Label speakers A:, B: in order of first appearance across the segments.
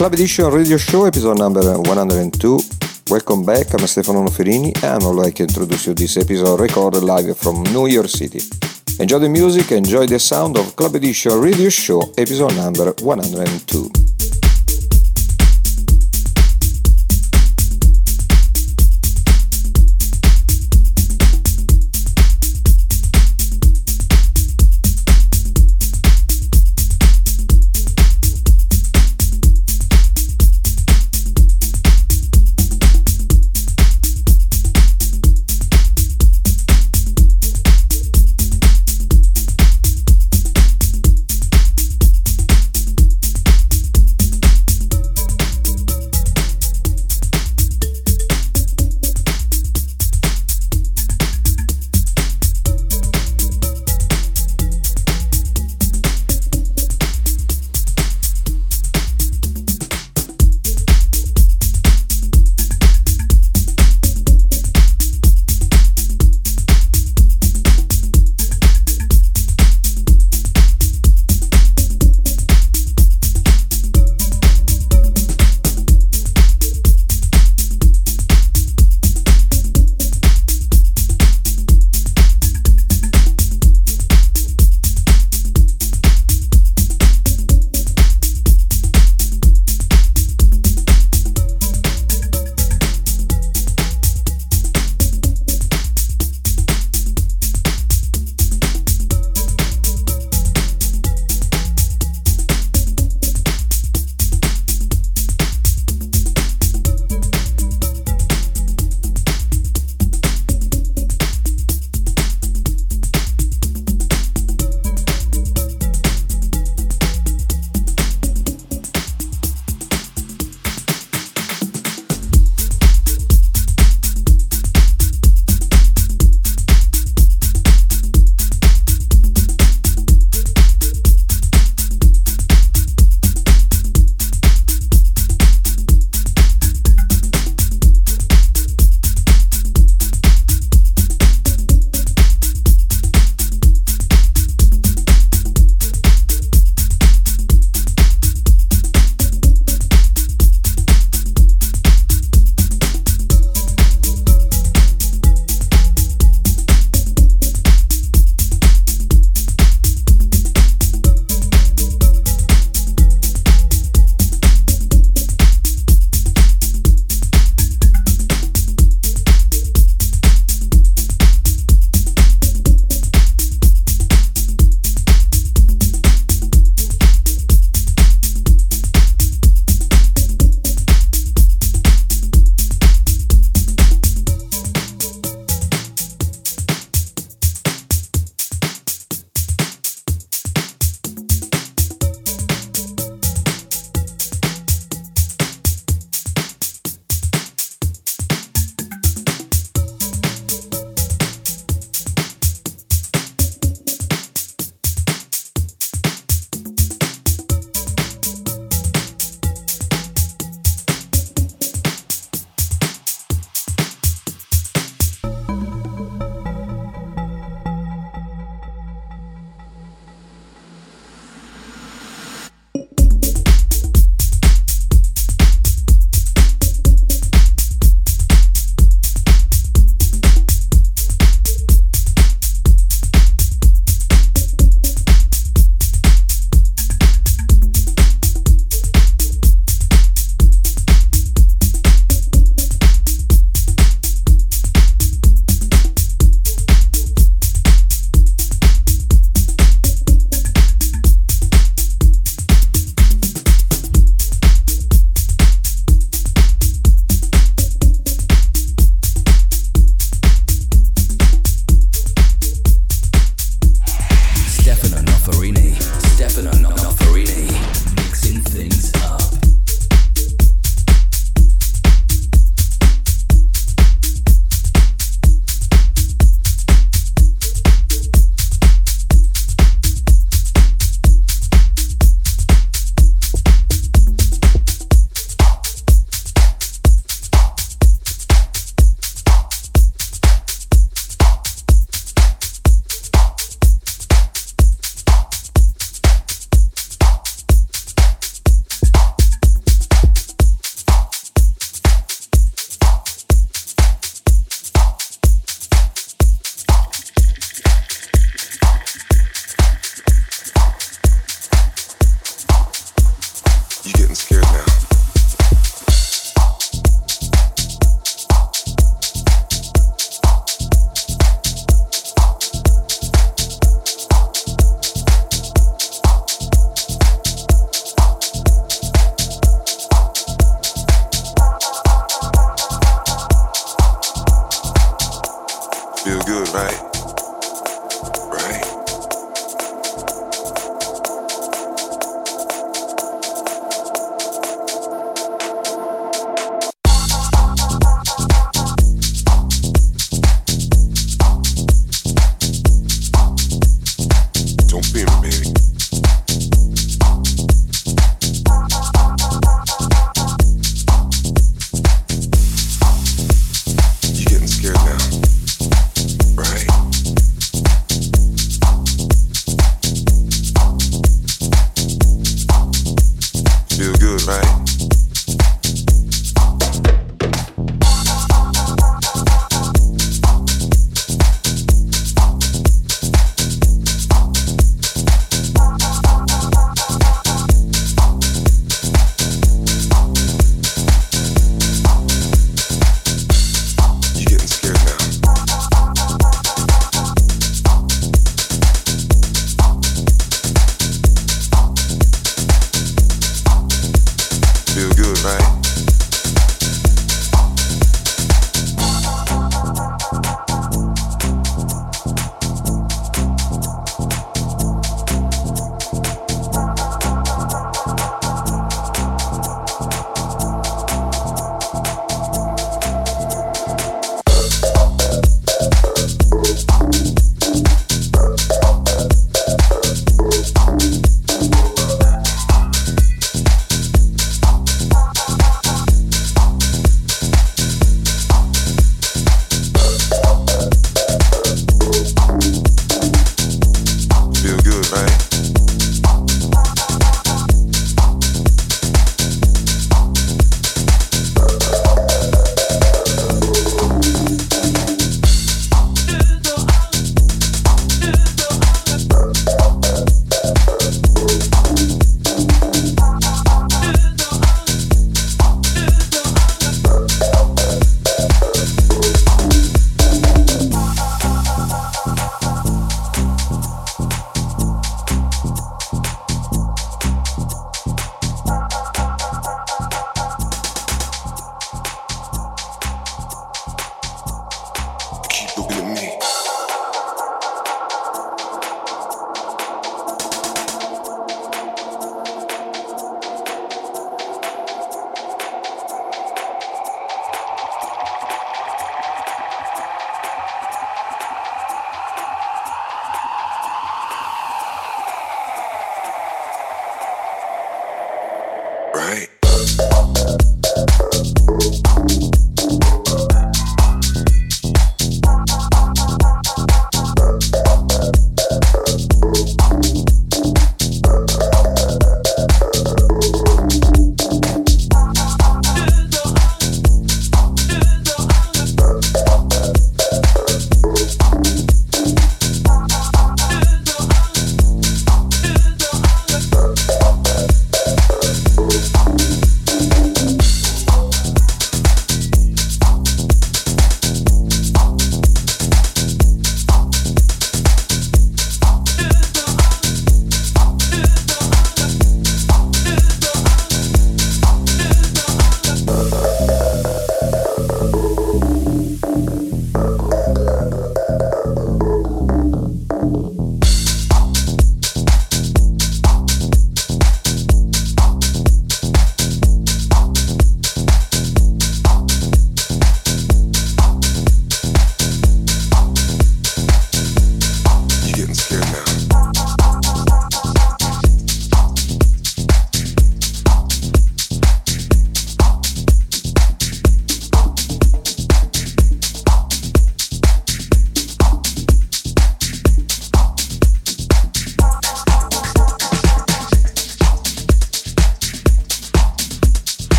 A: Club Edition Radio Show, episode number 102. Welcome back, I'm Stefano Noferini and I'd like to introduce you this episode recorded live from New York City. Enjoy the music, enjoy the sound of Club Edition Radio Show, episode number 102.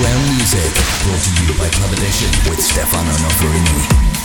B: underground music. Brought to
C: you by Club Edition
D: with
C: Stefano Noferini.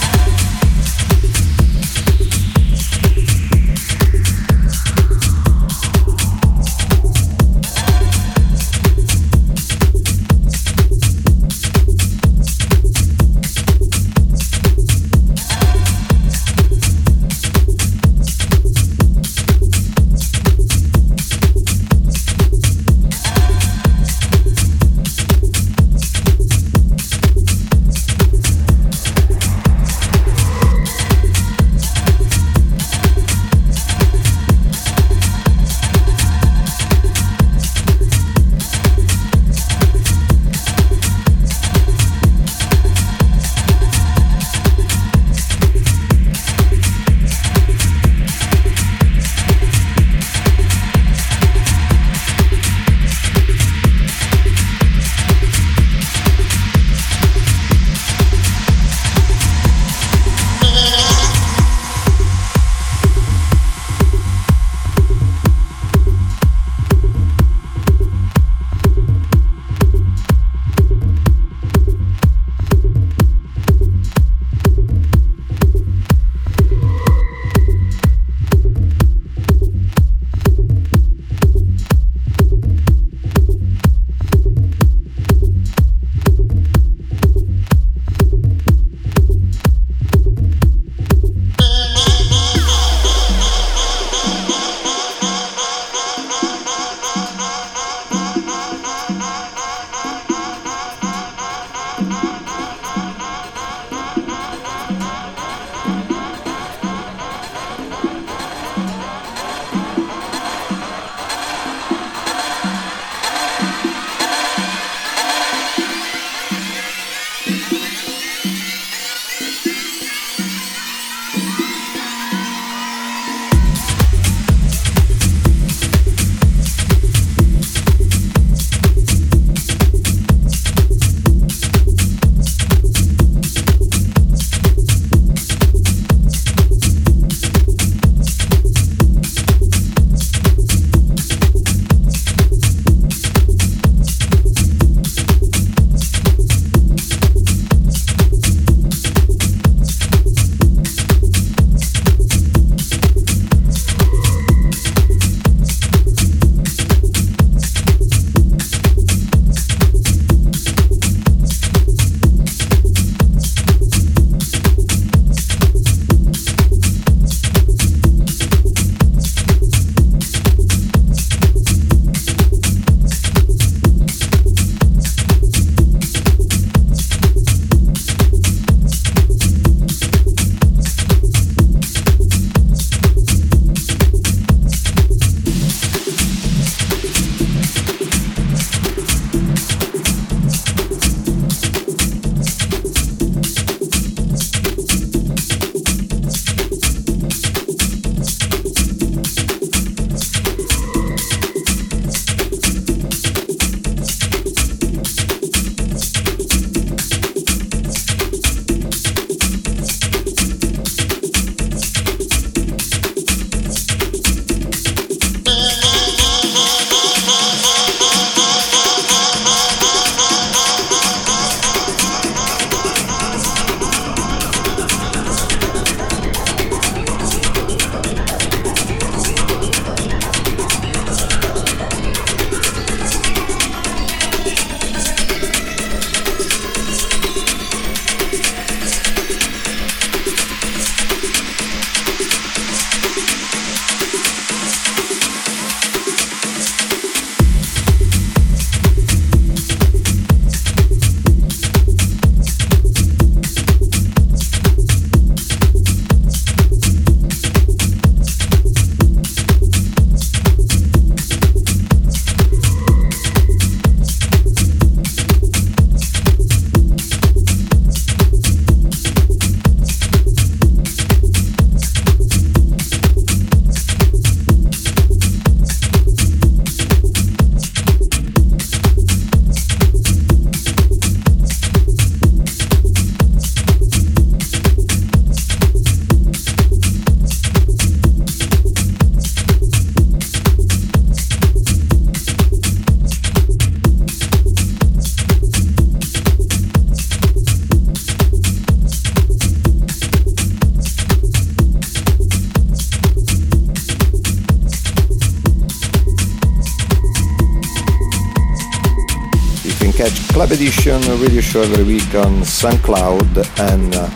A: Show every week on SoundCloud and uh,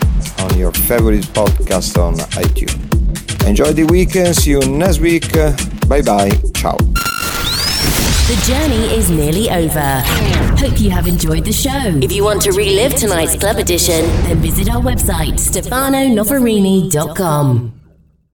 A: on your favorite podcast on iTunes. Enjoy the weekend. See you next week. Bye bye. Ciao.
B: The journey is nearly over. Hope you have enjoyed the show. If you want to relive tonight's club edition, then visit our website, stefanonoferini.com.